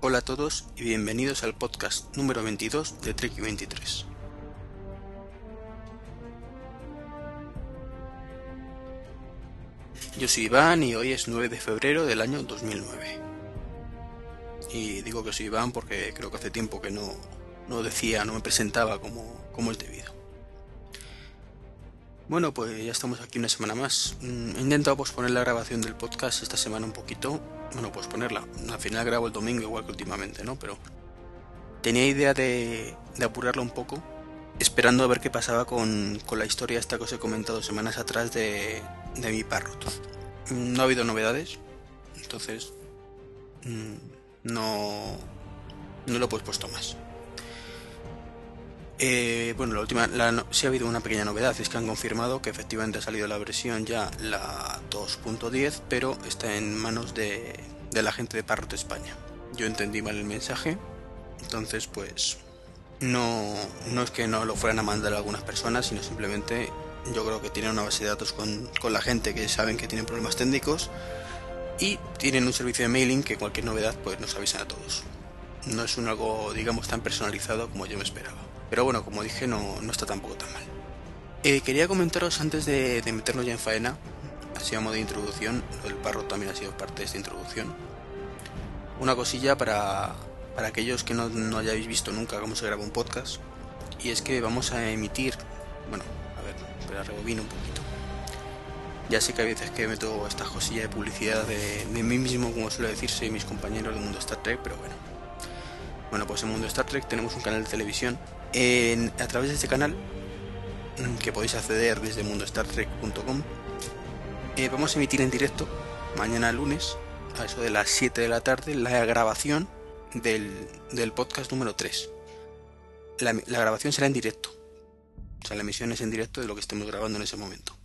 Hola a todos y bienvenidos al podcast número 22 de Trek 23. Yo soy Iván y hoy es 9 de febrero del año 2009. Y digo que soy Iván porque creo que hace tiempo que no, no decía, no me presentaba como, como es debido. Bueno, pues ya estamos aquí una semana más. Mm, he intentado posponer la grabación del podcast esta semana un poquito. Bueno, posponerla. Al final grabo el domingo igual que últimamente, ¿no? Pero tenía idea de, de apurarla un poco, esperando a ver qué pasaba con, con, la historia esta que os he comentado semanas atrás de, de mi parrot. Mm, no ha habido novedades, entonces mm, no, no lo he pospuesto más. Eh, bueno, la última, la, sí ha habido una pequeña novedad, es que han confirmado que efectivamente ha salido la versión ya, la 2.10, pero está en manos de, la gente de Parrot España. Yo entendí mal el mensaje, entonces pues no, no es que no lo fueran a mandar algunas personas, sino simplemente yo creo que tienen una base de datos con, la gente que saben que tienen problemas técnicos y tienen un servicio de mailing que cualquier novedad pues nos avisan a todos. No es algo digamos tan personalizado como yo me esperaba. Pero bueno, como dije, no, no está tampoco tan mal. Eh, quería comentaros antes de, de, meternos ya en faena, así a modo de introducción, del parro también ha sido parte de esta introducción. Una cosilla para, para aquellos que no, no hayáis visto nunca cómo se graba un podcast, y es que vamos a emitir, bueno, a ver, espera, rebobino un poquito. Ya sé que hay veces que meto esta cosilla de publicidad de, de mí mismo, como suele decirse, y mis compañeros del mundo Star Trek, pero bueno. Bueno, pues en Mundo Star Trek tenemos un canal de televisión a través de este canal, que podéis acceder desde mundostartrek.com, eh, vamos a emitir en directo mañana lunes, a eso de las 7 de la tarde, la grabación del, del podcast número 3. La, grabación será en directo. O sea, la emisión es en directo de lo que estemos grabando en ese momento.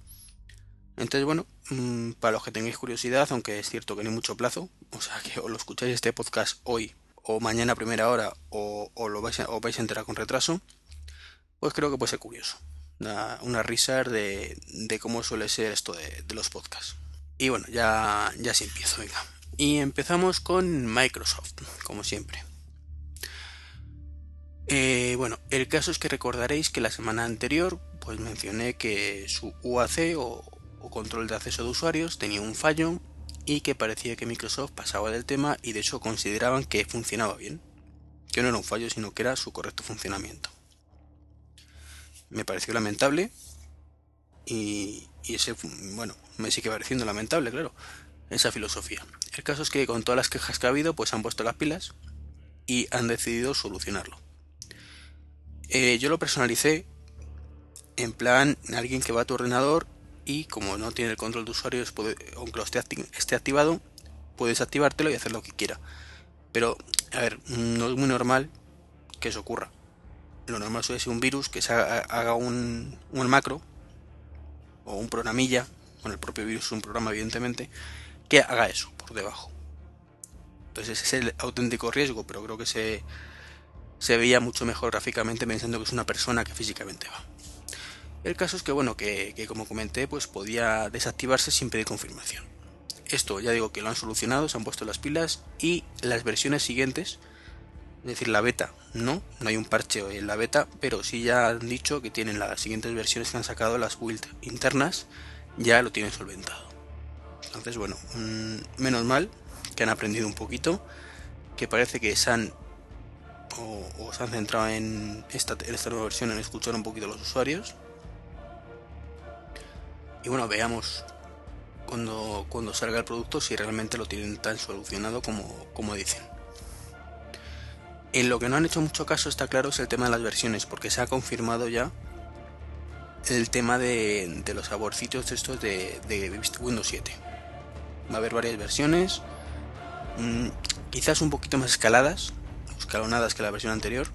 Entonces, bueno, mmm, para los que tengáis curiosidad, aunque es cierto que no hay mucho plazo, o sea, que os lo escucháis este podcast hoy o mañana a primera hora o, lo vais a, enterar con retraso, pues creo que puede ser curioso. Una, una risa de, cómo suele ser esto de, de, los podcasts. Y bueno, ya, ya sí empiezo, venga. Y empezamos con Microsoft, como siempre. Eh, bueno, el caso es que recordaréis que la semana anterior pues mencioné que su UAC o, o control de acceso de usuarios tenía un fallo y que parecía que Microsoft pasaba del tema y de hecho consideraban que funcionaba bien, que no era un fallo sino que era su correcto funcionamiento. Me pareció lamentable y, y ese, bueno, me sigue pareciendo lamentable, claro, esa filosofía. El caso es que con todas las quejas que ha habido, pues han puesto las pilas y han decidido solucionarlo. Eh, yo lo personalicé en plan alguien que va a tu ordenador y como no tiene el control de usuarios, puede, aunque lo esté, esté, activado, puedes activártelo y hacer lo que quiera. Pero, a ver, no es muy normal que eso ocurra. Lo normal suele ser un virus que se haga, haga un, un, macro o un programilla, bueno, el propio virus es un programa evidentemente, que haga eso por debajo. Entonces ese es el auténtico riesgo, pero creo que se, se veía mucho mejor gráficamente pensando que es una persona que físicamente va. El caso es que, bueno, que, como comenté, pues podía desactivarse sin pedir confirmación. Esto ya digo que lo han solucionado, se han puesto las pilas y las versiones siguientes, es decir, la beta, no, no hay un parche en la beta, pero sí ya han dicho que tienen las siguientes versiones que han sacado, las build internas, ya lo tienen solventado. Entonces, bueno, mmm, menos mal que han aprendido un poquito, que parece que se han o, o se han centrado en esta, en esta nueva versión en escuchar un poquito a los usuarios y bueno, veamos cuando, cuando salga el producto si realmente lo tienen tan solucionado como, como dicen. En lo que no han hecho mucho caso, está claro, es el tema de las versiones, porque se ha confirmado ya el tema de, de los saborcitos estos de, de, Windows 7. Va a haber varias versiones, mmm, quizás un poquito más escaladas, escalonadas que la versión anterior.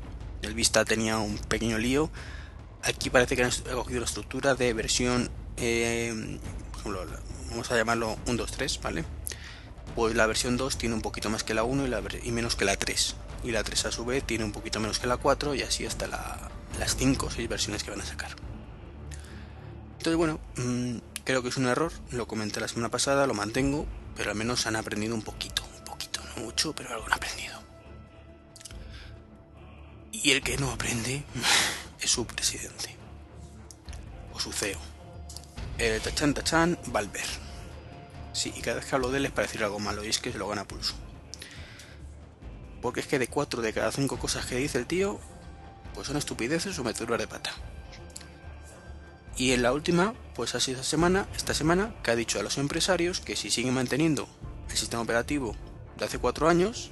El Vista tenía un pequeño lío. Aquí parece que han cogido la estructura de versión eh, vamos a llamarlo 1, 2, 3, ¿vale? Pues la versión 2 tiene un poquito más que la 1 y, la, y, menos que la 3. Y la 3 a su vez tiene un poquito menos que la 4 y así hasta la, las 5 o 6 versiones que van a sacar. Entonces, bueno, mmm, creo que es un error, lo comenté la semana pasada, lo mantengo, pero al menos han aprendido un poquito, un poquito, no mucho, pero algo han aprendido. Y el que no aprende es su presidente. O su CEO. El Tachan Tachan Valver. Sí, y cada vez que hablo de él es para decir algo malo y es que se lo gana pulso. Porque es que de cuatro de cada cinco cosas que dice el tío, pues son estupideces o meteduras de pata. Y en la última, pues ha sido esta semana, esta semana, que ha dicho a los empresarios que si siguen manteniendo el sistema operativo de hace cuatro años,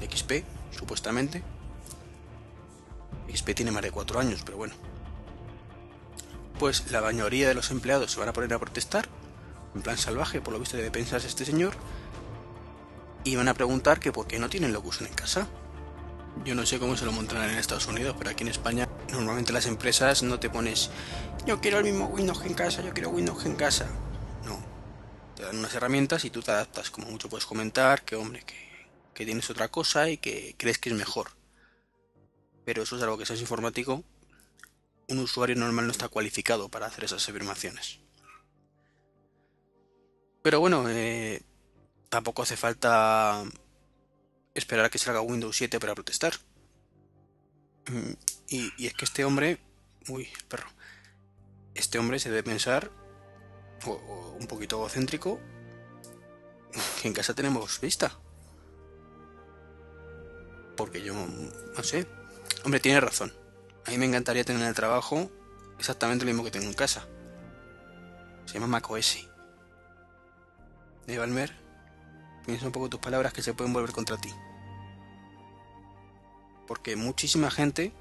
XP, supuestamente, XP tiene más de cuatro años, pero bueno, pues la mayoría de los empleados se van a poner a protestar, en plan salvaje, por lo visto debe pensarse este señor, y van a preguntar que por qué no tienen lo que usan en casa. Yo no sé cómo se lo montarán en Estados Unidos, pero aquí en España normalmente las empresas no te pones yo quiero el mismo Windows en casa, yo quiero Windows en casa. No. Te dan unas herramientas y tú te adaptas. Como mucho puedes comentar que hombre, que, que tienes otra cosa y que crees que es mejor. Pero eso es algo que seas informático. Un usuario normal no está cualificado para hacer esas afirmaciones. Pero bueno, eh, tampoco hace falta esperar a que salga Windows 7 para protestar. Mm, y, es que este hombre... Uy, perro. Este hombre se debe pensar, un poquito egocéntrico, que en casa tenemos vista. Porque yo, no sé. Hombre, tiene razón. A mí me encantaría tener en el trabajo exactamente lo mismo que tengo en casa. Se llama macOS. ¿Eh, Valmer? Piensa un poco tus palabras que se pueden volver contra ti. Porque muchísima gente,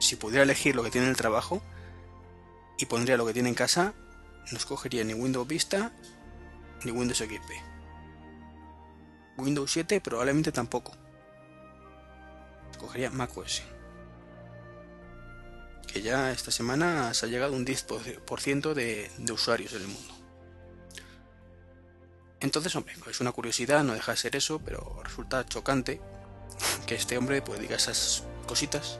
si pudiera elegir lo que tiene en el trabajo y pondría lo que tiene en casa, no escogería ni Windows Vista ni Windows XP. Windows 7 probablemente tampoco. Escogería macOS. Que ya esta semana se ha llegado un 10% de, usuarios en el mundo. Entonces, hombre, es una curiosidad, no deja de ser eso, pero resulta chocante que este hombre pues diga esas cositas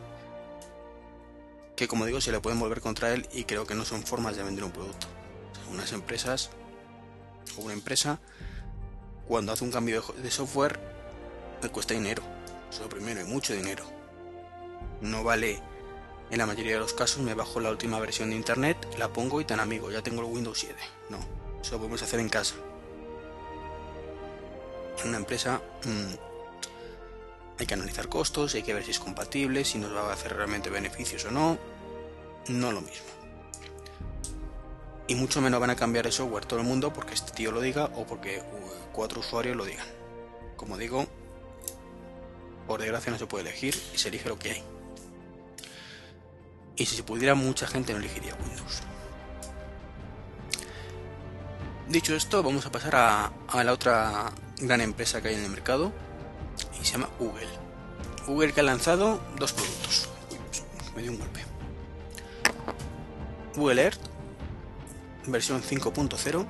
que como digo se le pueden volver contra él y creo que no son formas de vender un producto. unas empresas o una empresa cuando hace un cambio de software le cuesta dinero. Eso primero, y mucho dinero. No vale, en la mayoría de los casos me bajo la última versión de internet, la pongo y tan amigo, ya tengo el Windows 7. No, eso lo podemos hacer en casa. En una empresa mmm, hay que analizar costos, hay que ver si es compatible, si nos va a hacer realmente beneficios o no. No lo mismo. Y mucho menos van a cambiar el software todo el mundo porque este tío lo diga o porque cuatro usuarios lo digan. Como digo, por desgracia no se puede elegir y se elige lo que hay. Y si se pudiera, mucha gente no elegiría Windows. Dicho esto, vamos a pasar a, la otra gran empresa que hay en el mercado, y se llama Google. Google que ha lanzado dos productos. me dio un golpe. Google Earth, versión 5.0,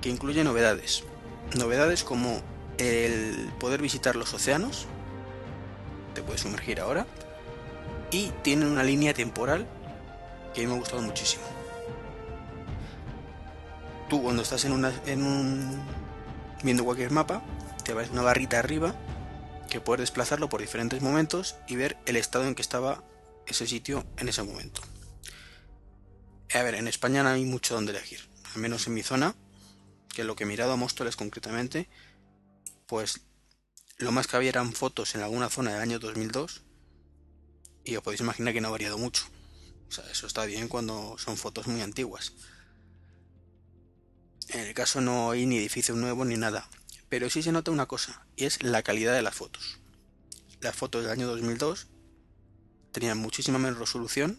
que incluye novedades. Novedades como el poder visitar los océanos, te puedes sumergir ahora, y tiene una línea temporal que a mí me ha gustado muchísimo. Tú cuando estás en, una, en un viendo cualquier mapa, te va a una barrita arriba que puedes desplazarlo por diferentes momentos y ver el estado en que estaba ese sitio en ese momento. A ver, en España no hay mucho donde elegir, al menos en mi zona, que lo que he mirado a Móstoles concretamente, pues lo más que había eran fotos en alguna zona del año 2002 y os podéis imaginar que no ha variado mucho. O sea, eso está bien cuando son fotos muy antiguas. En el caso no hay ni edificio nuevo ni nada. Pero sí se nota una cosa, y es la calidad de las fotos. Las fotos del año 2002 tenían muchísima menos resolución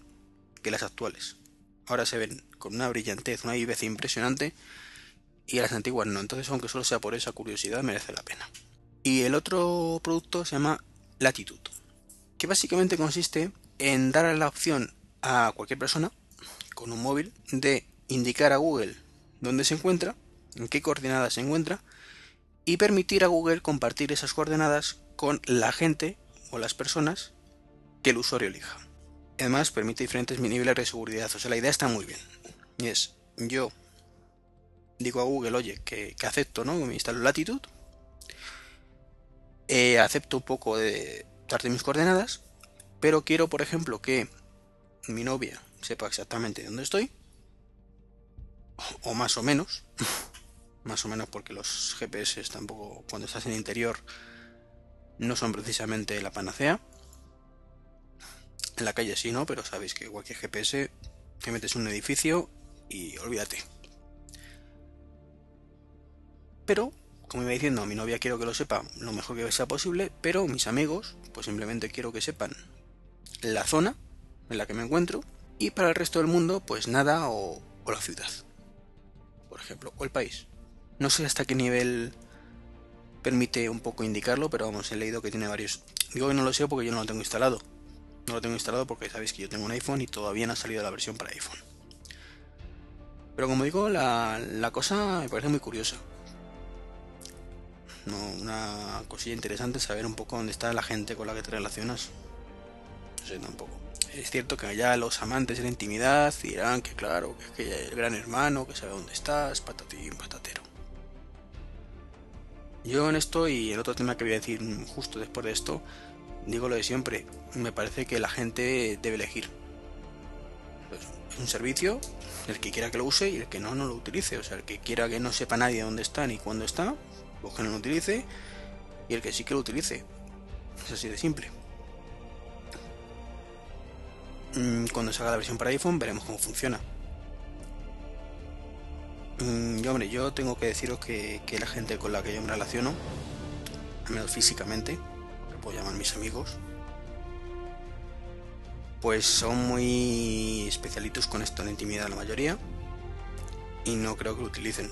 que las actuales. Ahora se ven con una brillantez, una viveza impresionante, y las antiguas no. Entonces, aunque solo sea por esa curiosidad, merece la pena. Y el otro producto se llama Latitude, que básicamente consiste en dar la opción a cualquier persona con un móvil de indicar a Google dónde se encuentra, en qué coordenadas se encuentra, y permitir a Google compartir esas coordenadas con la gente o las personas que el usuario elija. Además, permite diferentes niveles de seguridad. O sea, la idea está muy bien. Y es, yo digo a Google, oye, que, acepto, ¿no? Me instalo Latitude. eh, acepto un poco de darte mis coordenadas, pero quiero, por ejemplo, que mi novia sepa exactamente dónde estoy, o más o menos, más o menos porque los GPS tampoco, cuando estás en el interior, no son precisamente la panacea. En la calle sí, ¿no? Pero sabéis que cualquier GPS te metes en un edificio y olvídate. Pero, como iba diciendo, a mi novia quiero que lo sepa lo mejor que sea posible, pero mis amigos, pues simplemente quiero que sepan la zona en la que me encuentro y para el resto del mundo, pues nada o, la ciudad, por ejemplo, o el país. No sé hasta qué nivel permite un poco indicarlo, pero vamos, he leído que tiene varios. Digo que no lo sé porque yo no lo tengo instalado. No lo tengo instalado porque sabéis que yo tengo un iPhone y todavía no ha salido la versión para iPhone. Pero como digo, la cosa me parece muy curiosa. No, una cosilla interesante saber un poco dónde está la gente con la que te relacionas. No sé tampoco. Es cierto que allá los amantes de la intimidad dirán que claro, que es que el gran hermano, que sabe dónde estás, patatín, patatero. Yo en esto y el otro tema que voy a decir justo después de esto, digo lo de siempre, me parece que la gente debe elegir. Pues, es un servicio, el que quiera que lo use y el que no, no lo utilice. O sea, el que quiera que no sepa nadie dónde está ni cuándo está, pues que no lo utilice. Y el que sí que lo utilice. Es así de simple. Mm, cuando salga la versión para iPhone veremos cómo funciona. Mm, yo, hombre, yo tengo que deciros que, que la gente con la que yo me relaciono, al menos físicamente, puedo llamar mis amigos, pues son muy especialitos con esto en intimidad la mayoría y no creo que lo utilicen.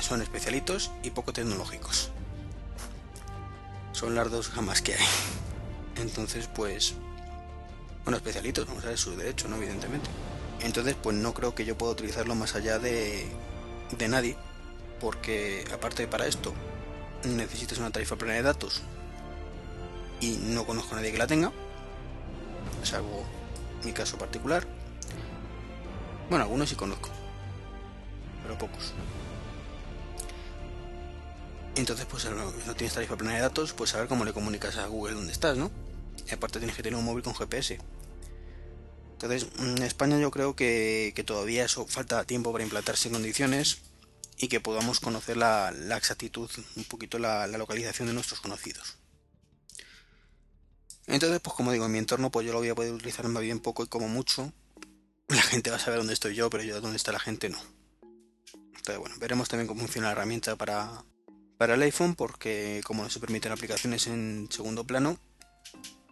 Son especialitos y poco tecnológicos. Son las dos gamas que hay. Entonces, pues, bueno, especialitos, vamos a ver su derecho, ¿no? Evidentemente. Entonces, pues no creo que yo pueda utilizarlo más allá de, de nadie, porque aparte de para esto, necesitas una tarifa plana de datos y no conozco a nadie que la tenga, salvo mi caso particular. Bueno, algunos sí conozco, pero pocos. Entonces, pues no tienes tarifa plana de datos, pues saber cómo le comunicas a Google dónde estás, ¿no? Y aparte tienes que tener un móvil con GPS. Entonces, en España yo creo que, todavía eso falta tiempo para implantarse en condiciones y que podamos conocer la, exactitud, un poquito la, localización de nuestros conocidos. Entonces, pues como digo, en mi entorno pues yo lo voy a poder utilizar más bien poco y como mucho. La gente va a saber dónde estoy yo, pero yo dónde está la gente no. Entonces, bueno, veremos también cómo funciona la herramienta para, para el iPhone, porque como no se permiten aplicaciones en segundo plano,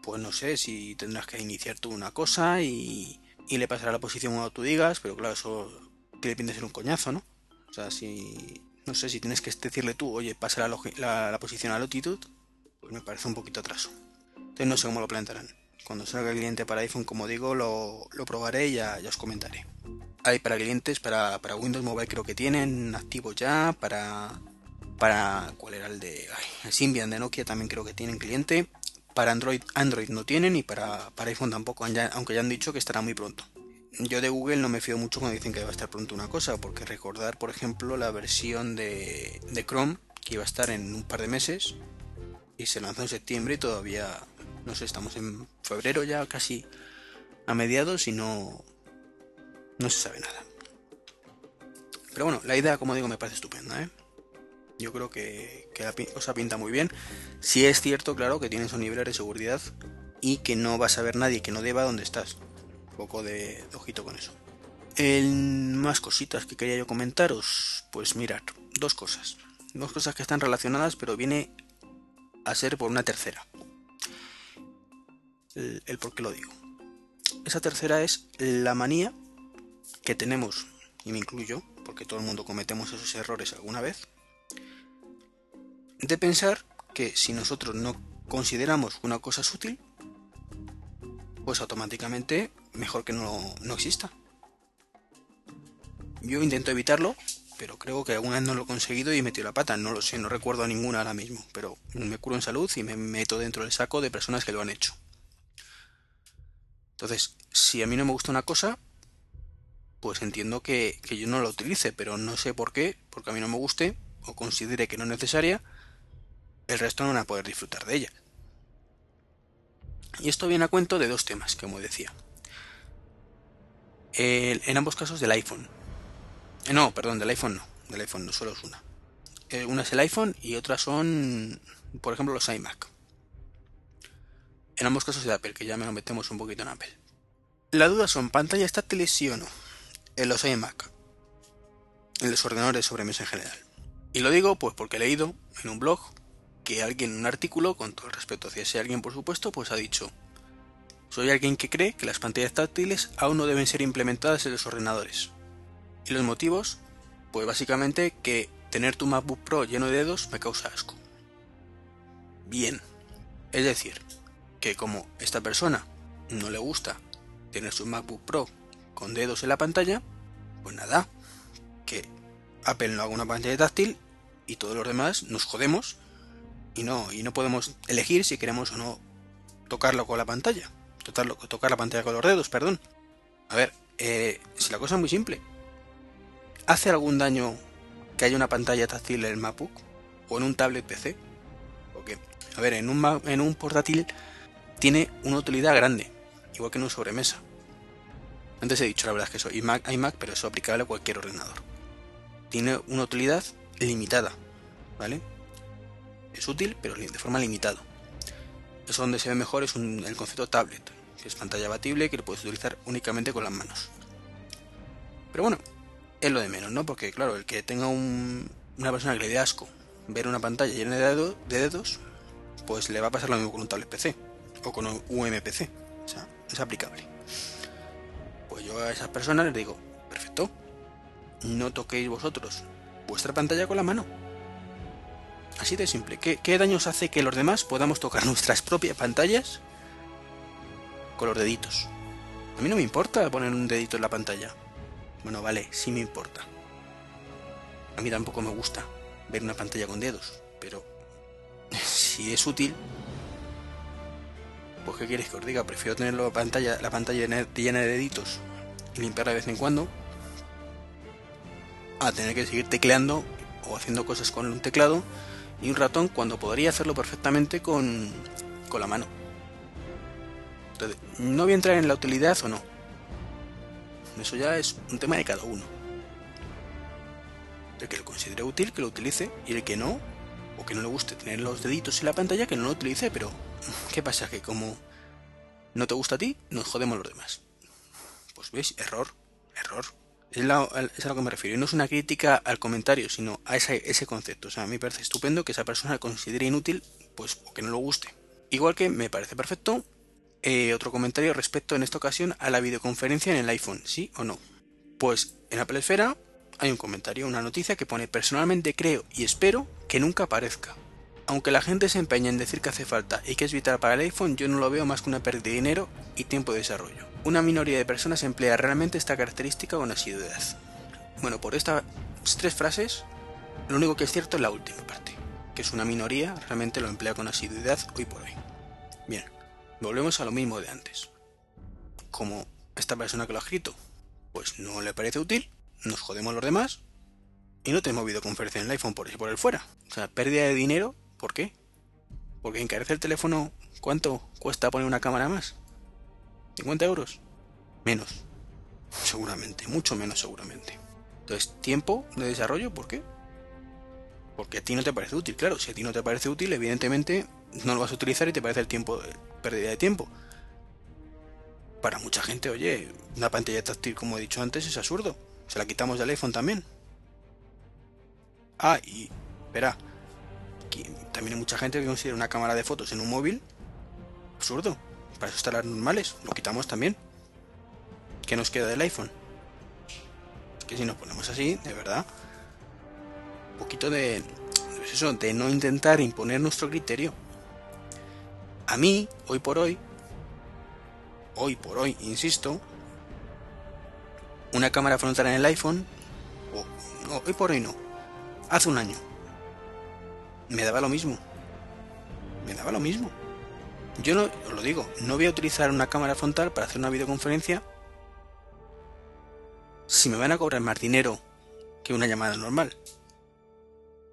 pues no sé si tendrás que iniciar tú una cosa y, le pasará la posición cuando tú digas, pero claro, eso tiene pinta de ser un coñazo, ¿no? O sea, si. No sé, si tienes que decirle tú, oye, pasa la, la, posición a latitud, pues me parece un poquito atraso. Entonces no sé cómo lo plantearán. Cuando salga el cliente para iPhone, como digo, lo, probaré y ya, os comentaré. Hay para clientes, para, para Windows Mobile creo que tienen activo ya, para para cuál era el de ay, Symbian de Nokia también creo que tienen cliente para Android, Android no tienen y para, para iPhone tampoco, aunque ya han dicho que estará muy pronto. Yo de Google no me fío mucho cuando dicen que va a estar pronto una cosa, porque recordar, por ejemplo, la versión de, de Chrome, que iba a estar en un par de meses, y se lanzó en septiembre y todavía, no sé, estamos en febrero ya casi a mediados y no, no se sabe nada. Pero bueno, la idea, como digo, me parece estupenda, ¿eh? Yo creo que, la cosa pinta muy bien. Si es cierto, claro, que tienes un nivel de seguridad y que no vas a ver nadie que no deba dónde estás. Un poco de, ojito con eso. En más cositas que quería yo comentaros. Pues mirad, dos cosas. Dos cosas que están relacionadas, pero viene a ser por una tercera. El, el por qué lo digo. Esa tercera es la manía que tenemos, y me incluyo, porque todo el mundo cometemos esos errores alguna vez, de pensar que si nosotros no consideramos una cosa es útil, pues automáticamente mejor que no, no exista. Yo intento evitarlo, pero creo que alguna vez no lo he conseguido y he metido la pata. No lo sé, no recuerdo a ninguna ahora mismo, pero me curo en salud y me meto dentro del saco de personas que lo han hecho. Entonces, si a mí no me gusta una cosa, pues entiendo que, que yo no la utilice, pero no sé por qué, porque a mí no me guste o considere que no es necesaria, el resto no van a poder disfrutar de ella. Y esto viene a cuento de dos temas, como decía. en ambos casos del iPhone. Eh, no, perdón, del iPhone no. Del iPhone no, solo es una. Eh, una es el iPhone y otras son, por ejemplo, los iMac. En ambos casos de Apple, que ya me lo metemos un poquito en Apple. La duda son pantallas táctiles sí o no. En los iMac. En los ordenadores de sobremesa en general. Y lo digo pues porque he leído en un blog que alguien en un artículo, con todo el respeto hacia ese alguien por supuesto, pues ha dicho soy alguien que cree que las pantallas táctiles aún no deben ser implementadas en los ordenadores. Y los motivos, pues básicamente que tener tu MacBook Pro lleno de dedos me causa asco. Bien, es decir, que como esta persona no le gusta tener su MacBook Pro con dedos en la pantalla, pues nada, que Apple no haga una pantalla táctil y todos los demás nos jodemos y no, y no podemos elegir si queremos o no tocarlo con la pantalla. Tocarlo, tocar la pantalla con los dedos, perdón. A ver, eh, si la cosa es muy simple. ¿Hace algún daño que haya una pantalla táctil en el MacBook? ¿O en un tablet PC? Porque, a ver, en un, en un portátil tiene una utilidad grande, igual que en un sobremesa. Antes he dicho la verdad es que soy iMac, iMac, pero es aplicable a cualquier ordenador. Tiene una utilidad limitada, ¿vale? Es útil, pero de forma limitada. Eso donde se ve mejor es el concepto tablet, que es pantalla batible que lo puedes utilizar únicamente con las manos. Pero bueno, es lo de menos, ¿no? Porque claro, el que tenga una persona que le dé asco ver una pantalla llena de, de dedos, pues le va a pasar lo mismo con un tablet PC o con un UMPC. O sea, es aplicable. Pues yo a esas personas les digo, perfecto, no toquéis vosotros vuestra pantalla con la mano. Así de simple. ¿Qué, ¿Qué, daños hace que los demás podamos tocar nuestras propias pantallas con los deditos? A mí no me importa poner un dedito en la pantalla. Bueno, vale, sí me importa. A mí tampoco me gusta ver una pantalla con dedos, pero si es útil, pues ¿qué quieres que os diga? Prefiero tener la pantalla, la pantalla llena de deditos y limpiarla de vez en cuando a tener que seguir tecleando o haciendo cosas con un teclado y un ratón cuando podría hacerlo perfectamente con, con la mano. Entonces, no voy a entrar en la utilidad o no. Eso ya es un tema de cada uno. El que lo considere útil, que lo utilice, y el que no, o que no le guste tener los deditos en la pantalla, que no lo utilice, pero ¿qué pasa? Que como no te gusta a ti, nos jodemos los demás. Pues veis, error, error. Es, a lo que me refiero. Y no es una crítica al comentario, sino a ese, concepto. O sea, a mí me parece estupendo que esa persona lo considere inútil, pues, o que no lo guste. Igual que me parece perfecto eh, otro comentario respecto en esta ocasión a la videoconferencia en el iPhone, ¿sí o no? Pues en Apple Esfera hay un comentario, una noticia que pone personalmente creo y espero que nunca aparezca. Aunque la gente se empeña en decir que hace falta y que es vital para el iPhone, yo no lo veo más que una pérdida de dinero y tiempo de desarrollo. Una minoría de personas emplea realmente esta característica con asiduidad. Bueno, por estas tres frases, lo único que es cierto es la última parte, que es una minoría realmente lo emplea con asiduidad hoy por hoy. Bien, volvemos a lo mismo de antes. Como esta persona que lo ha escrito, pues no le parece útil, nos jodemos los demás y no tenemos videoconferencia en el iPhone por, por el fuera. O sea, pérdida de dinero, ¿por qué? Porque encarece el teléfono, ¿cuánto cuesta poner una cámara más? ¿50 euros? Menos. Seguramente, mucho menos seguramente. Entonces, tiempo de desarrollo, ¿por qué? Porque a ti no te parece útil. Claro, si a ti no te parece útil, evidentemente no lo vas a utilizar y te parece el tiempo, pérdida de tiempo. Para mucha gente, oye, una pantalla táctil, como he dicho antes, es absurdo. Se la quitamos del iPhone también. Ah, y espera. también hay mucha gente que considera una cámara de fotos en un móvil absurdo. Para eso normales. Lo quitamos también. ¿Qué nos queda del iPhone? Es que si nos ponemos así, de verdad. Un poquito de. Pues de no intentar imponer nuestro criterio. A mí, hoy por hoy, hoy por hoy, insisto, una cámara frontal en el iPhone, no, hoy por hoy no, hace un año, me daba lo mismo. Me daba lo mismo. Yo no, os lo digo, no voy a utilizar una cámara frontal para hacer una videoconferencia si me van a cobrar más dinero que una llamada normal.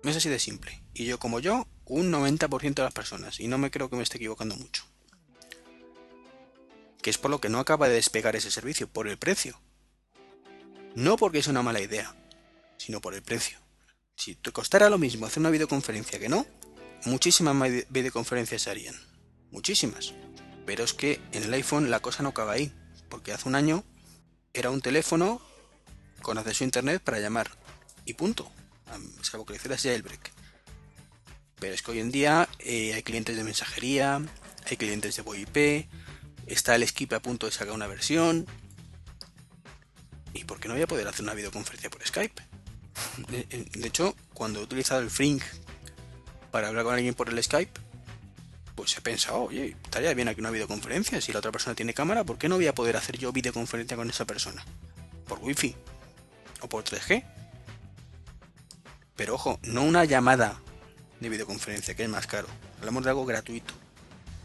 Es así de simple. Y yo como yo, un 90% de las personas. Y no me creo que me esté equivocando mucho. Que es por lo que no acaba de despegar ese servicio, por el precio. No porque es una mala idea, sino por el precio. Si te costara lo mismo hacer una videoconferencia que no, muchísimas más videoconferencias se harían. Muchísimas. Pero es que en el iPhone la cosa no acaba ahí. Porque hace un año era un teléfono con acceso a internet para llamar. Y punto. Salvo que le hicieras jailbreak. Pero es que hoy en día eh, hay clientes de mensajería, hay clientes de VoIP, está el Skip a punto de sacar una versión. ¿Y por qué no voy a poder hacer una videoconferencia por Skype? De, hecho, cuando he utilizado el Frink para hablar con alguien por el Skype, pues he pensado, oye, estaría bien aquí una videoconferencia. Si la otra persona tiene cámara, ¿por qué no voy a poder hacer yo videoconferencia con esa persona? Por Wi-Fi o por 3G. Pero ojo, no una llamada de videoconferencia, que es más caro. Hablamos de algo gratuito.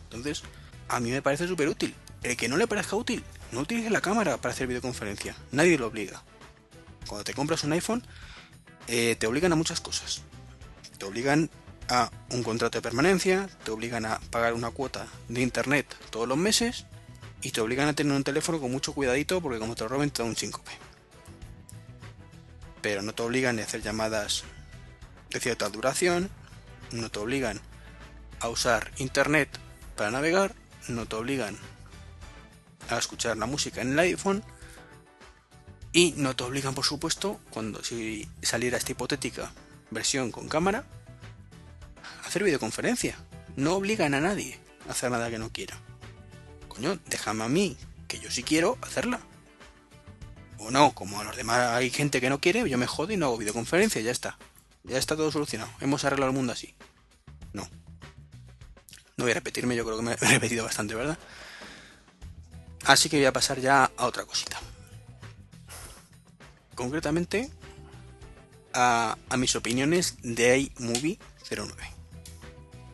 Entonces, a mí me parece súper útil. El que no le parezca útil, no utilice la cámara para hacer videoconferencia. Nadie lo obliga. Cuando te compras un iPhone, eh, te obligan a muchas cosas. Te obligan a un contrato de permanencia, te obligan a pagar una cuota de internet todos los meses y te obligan a tener un teléfono con mucho cuidadito porque como te lo roben te da un 5P. Pero no te obligan a hacer llamadas de cierta duración, no te obligan a usar internet para navegar, no te obligan a escuchar la música en el iPhone y no te obligan, por supuesto, cuando si saliera esta hipotética versión con cámara, hacer videoconferencia. No obligan a nadie a hacer nada que no quiera. Coño, déjame a mí, que yo sí quiero hacerla. O no, como a los demás hay gente que no quiere, yo me jodo y no hago videoconferencia, ya está. Ya está todo solucionado. Hemos arreglado el mundo así. No. No voy a repetirme, yo creo que me he repetido bastante, ¿verdad? Así que voy a pasar ya a otra cosita. Concretamente a, mis opiniones de iMovie 09.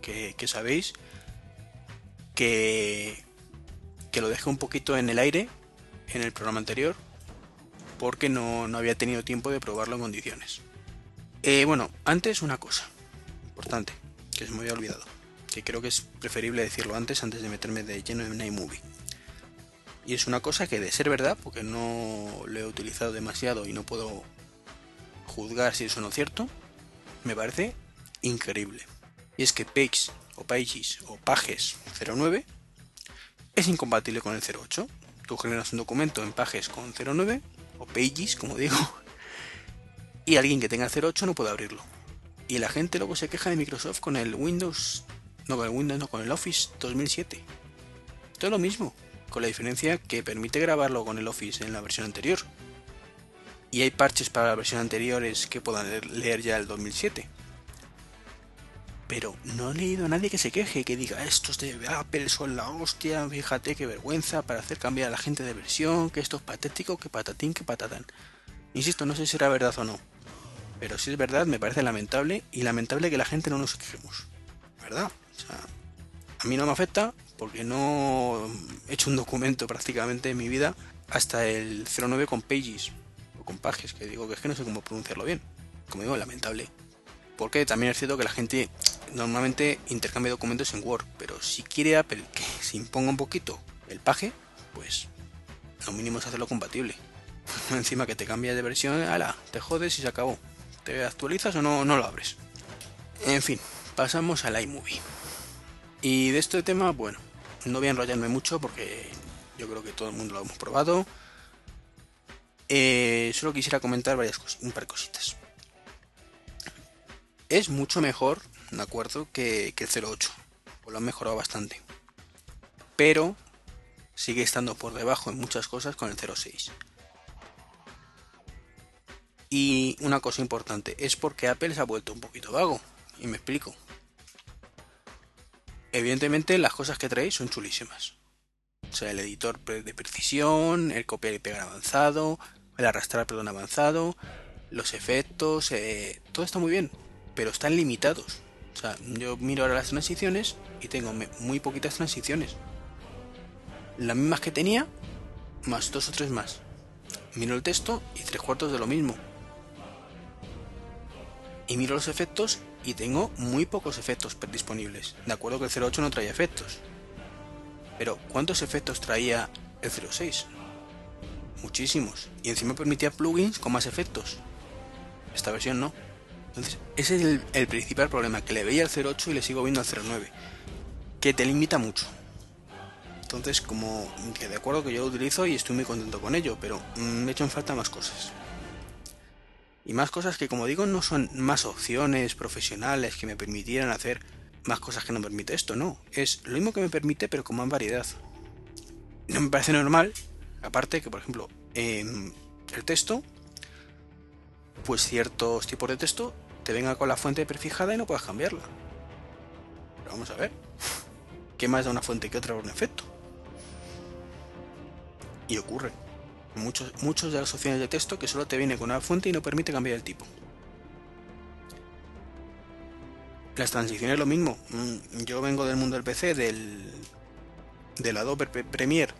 Que, sabéis que, que lo dejé un poquito en el aire en el programa anterior porque no, no había tenido tiempo de probarlo en condiciones. Eh, bueno, antes una cosa importante que se me había olvidado, que creo que es preferible decirlo antes antes de meterme de lleno en iMovie. Y es una cosa que de ser verdad, porque no lo he utilizado demasiado y no puedo juzgar si eso no es cierto, me parece increíble. Y es que Page o Pages o Pages 09 es incompatible con el 08. Tú generas un documento en Pages con 09 o Pages, como digo, y alguien que tenga 08 no puede abrirlo. Y la gente luego se queja de Microsoft con el Windows, no con el Windows, no con el Office 2007. Todo lo mismo, con la diferencia que permite grabarlo con el Office en la versión anterior. Y hay parches para la versión anteriores que puedan leer ya el 2007. Pero no he leído a nadie que se queje, que diga estos de Apple son la hostia, fíjate qué vergüenza para hacer cambiar a la gente de versión, que esto es patético, que patatín, que patatán. Insisto, no sé si será verdad o no, pero si es verdad, me parece lamentable y lamentable que la gente no nos quejemos. ¿Verdad? O sea, a mí no me afecta porque no he hecho un documento prácticamente en mi vida hasta el 09 con Pages o con Pages, que digo que es que no sé cómo pronunciarlo bien. Como digo, lamentable. Porque también es cierto que la gente normalmente intercambia documentos en Word, pero si quiere que se imponga un poquito el paje, pues lo mínimo es hacerlo compatible. Encima que te cambia de versión, ala, te jodes y se acabó. ¿Te actualizas o no, no lo abres? En fin, pasamos al iMovie. Y de este tema, bueno, no voy a enrollarme mucho porque yo creo que todo el mundo lo hemos probado. Eh, solo quisiera comentar varias cosas, un par de cositas. Es mucho mejor, de acuerdo, que, que el 08. Pues lo han mejorado bastante. Pero sigue estando por debajo en muchas cosas con el 06. Y una cosa importante, es porque Apple se ha vuelto un poquito vago. Y me explico. Evidentemente las cosas que traéis son chulísimas. O sea, el editor de precisión, el copiar y pegar avanzado, el arrastrar perdón avanzado, los efectos, eh, todo está muy bien, pero están limitados. O sea, yo miro ahora las transiciones y tengo muy poquitas transiciones. Las mismas que tenía, más dos o tres más. Miro el texto y tres cuartos de lo mismo. y miro los efectos y tengo muy pocos efectos disponibles. De acuerdo que el 08 no traía efectos. Pero ¿cuántos efectos traía el 06? Muchísimos. Y encima permitía plugins con más efectos. Esta versión no. Entonces, ese es el, principal problema, que le veía al 08 y le sigo viendo al 09. Que te limita mucho. Entonces, como que de acuerdo que yo lo utilizo y estoy muy contento con ello, pero me echan falta más cosas. Y más cosas que, como digo, no son más opciones profesionales que me permitieran hacer más cosas que no permite esto, no. Es lo mismo que me permite, pero con más variedad. No me parece normal, aparte que, por ejemplo, en el texto, pues ciertos tipos de texto te venga con la fuente prefijada y no puedas cambiarla. Pero vamos a ver. ¿Qué más da una fuente que otra por un efecto? Y ocurre muchos, muchos de las opciones de texto que solo te viene con una fuente y no permite cambiar el tipo. Las transiciones lo mismo. Mm, yo vengo del mundo del PC, del, del Adobe Premiere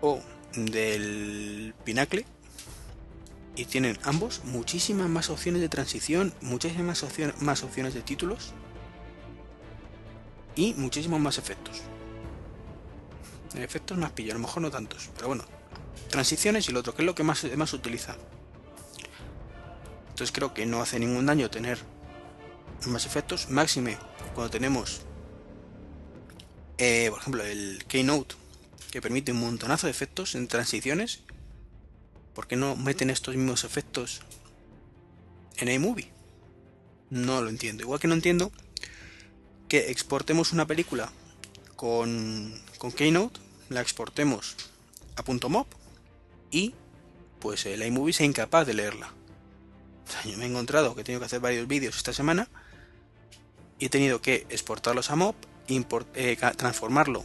o del Pinacle y tienen ambos muchísimas más opciones de transición, muchísimas más opciones, de títulos y muchísimos más efectos. Efectos más pillo, a lo mejor no tantos, pero bueno, transiciones y lo otro, que es lo que más, más utiliza. Entonces creo que no hace ningún daño tener más efectos, máxime cuando tenemos, eh, por ejemplo, el Keynote, que permite un montonazo de efectos en transiciones. ¿Por qué no meten estos mismos efectos en iMovie? No lo entiendo. Igual que no entiendo que exportemos una película con, con Keynote, la exportemos a .mop y pues el iMovie sea incapaz de leerla. yo me he encontrado que he tenido que hacer varios vídeos esta semana y he tenido que exportarlos a MOP, eh, transformarlo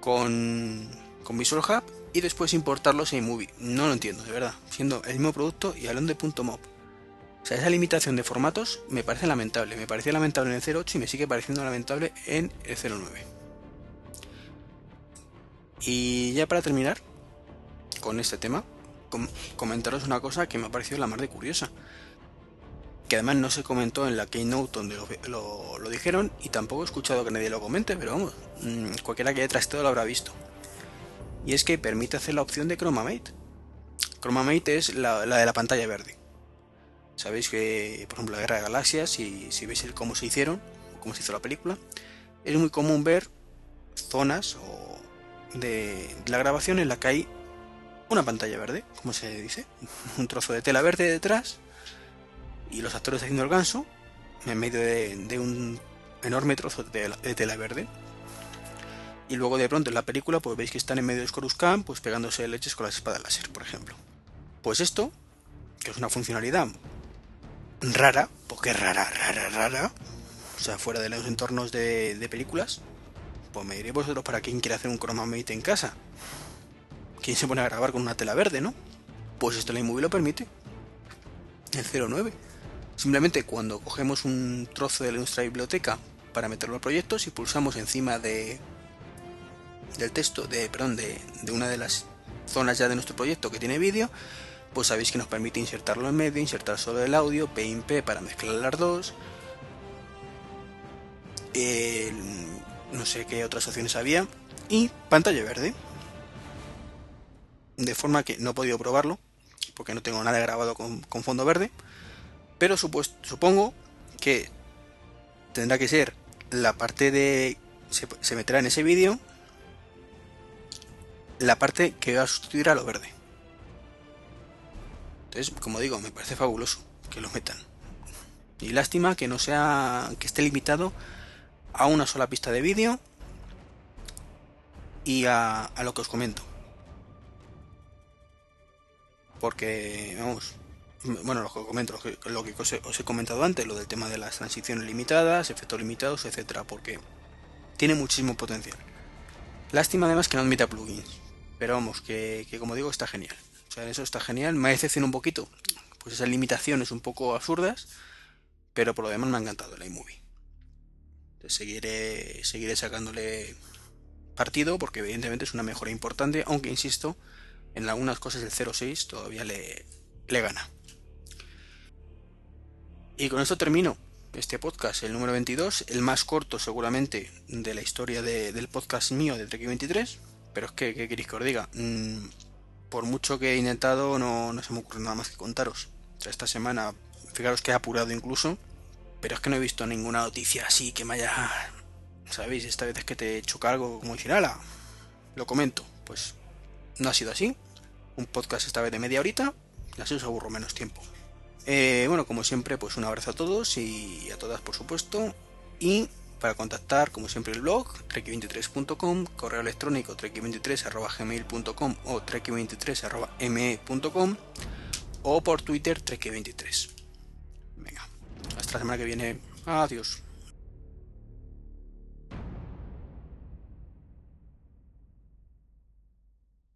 con, con Visual Hub y después importarlos a iMovie. No lo entiendo, de verdad. Siendo el mismo producto y hablando de .mop. O sea, esa limitación de formatos me parece lamentable. Me parecía lamentable en el 08 y me sigue pareciendo lamentable en el 09. Y ya para terminar, con este tema, comentaros una cosa que me ha parecido la más de curiosa. Que además no se comentó en la Keynote donde lo, dijeron y tampoco he escuchado que nadie lo comente, pero vamos, mm, cualquiera que haya trasteado lo habrá visto. Y es que permite hacer la opción de ChromaMate. ChromaMate es la, de la pantalla verde. Sabéis que, por ejemplo, la Guerra de Galaxias, si, si veis cómo se hicieron, o cómo se hizo la película, es muy común ver zonas de la grabación en la que hay una pantalla verde, como se dice, un trozo de tela verde detrás y los actores haciendo el ganso en medio de, un enorme trozo de tela, verde. Y luego de pronto en la película pues veis que están en medio de Coruscant pues pegándose leches con las espadas láser, por ejemplo. Pues esto, que es una funcionalidad rara, porque rara, rara, rara, o sea, fuera de los entornos de, películas, pues me diréis vosotros para quien quiere hacer un chroma mate en casa. ¿Quién se pone a grabar con una tela verde, no? Pues esto la iMovie lo permite. El 09. Simplemente cuando cogemos un trozo de nuestra biblioteca para meterlo al proyecto, si pulsamos encima de del texto, de, perdón, de, de una de las zonas ya de nuestro proyecto que tiene vídeo, pues sabéis que nos permite insertarlo en medio, insertar solo el audio, P para mezclar las dos. no sé qué otras opciones había. Y pantalla verde de forma que no he podido probarlo, porque no tengo nada grabado con, fondo verde, pero supongo que tendrá que ser la parte de... Se, meterá en ese vídeo la parte que va a sustituir a lo verde. Entonces, como digo, me parece fabuloso que lo metan. Y lástima que no sea. que esté limitado a una sola pista de vídeo y a lo que os comento porque, vamos, bueno, lo que comento, lo que, os, he, comentado antes, lo del tema de las transiciones limitadas, efectos limitados, etcétera, porque tiene muchísimo potencial. Lástima además que no admita plugins, pero vamos, que, como digo, está genial. O sea, eso está genial. Me ha decepcionado un poquito, pues esas limitaciones un poco absurdas, pero por lo demás me ha encantado la iMovie. Seguiré, seguiré sacándole partido porque evidentemente es una mejora importante, aunque insisto, en algunas cosas el 0.6 todavía le, le gana. Y con esto termino este podcast, el número 22, el más corto seguramente de la historia del podcast mío de Trek 23. Pero es que, ¿qué queréis que os diga? Mm, por mucho que he intentado, no, no se me ocurre nada más que contaros. esta semana, fijaros que he apurado incluso, pero es que no he visto ninguna noticia así que me haya. ¿Sabéis? Esta vez es que te choca algo como decir, ala, lo comento. Pues no ha sido así. Un podcast esta vez de media horita, así os aburro menos tiempo. Eh, bueno, como siempre, pues un abrazo a todos y a todas, por supuesto. Y para contactar, como siempre, el blog, trek23.com, correo electrónico trek23.gmail.com o trek23.me.com o por Twitter trek23. Venga, hasta la semana que viene. Adiós.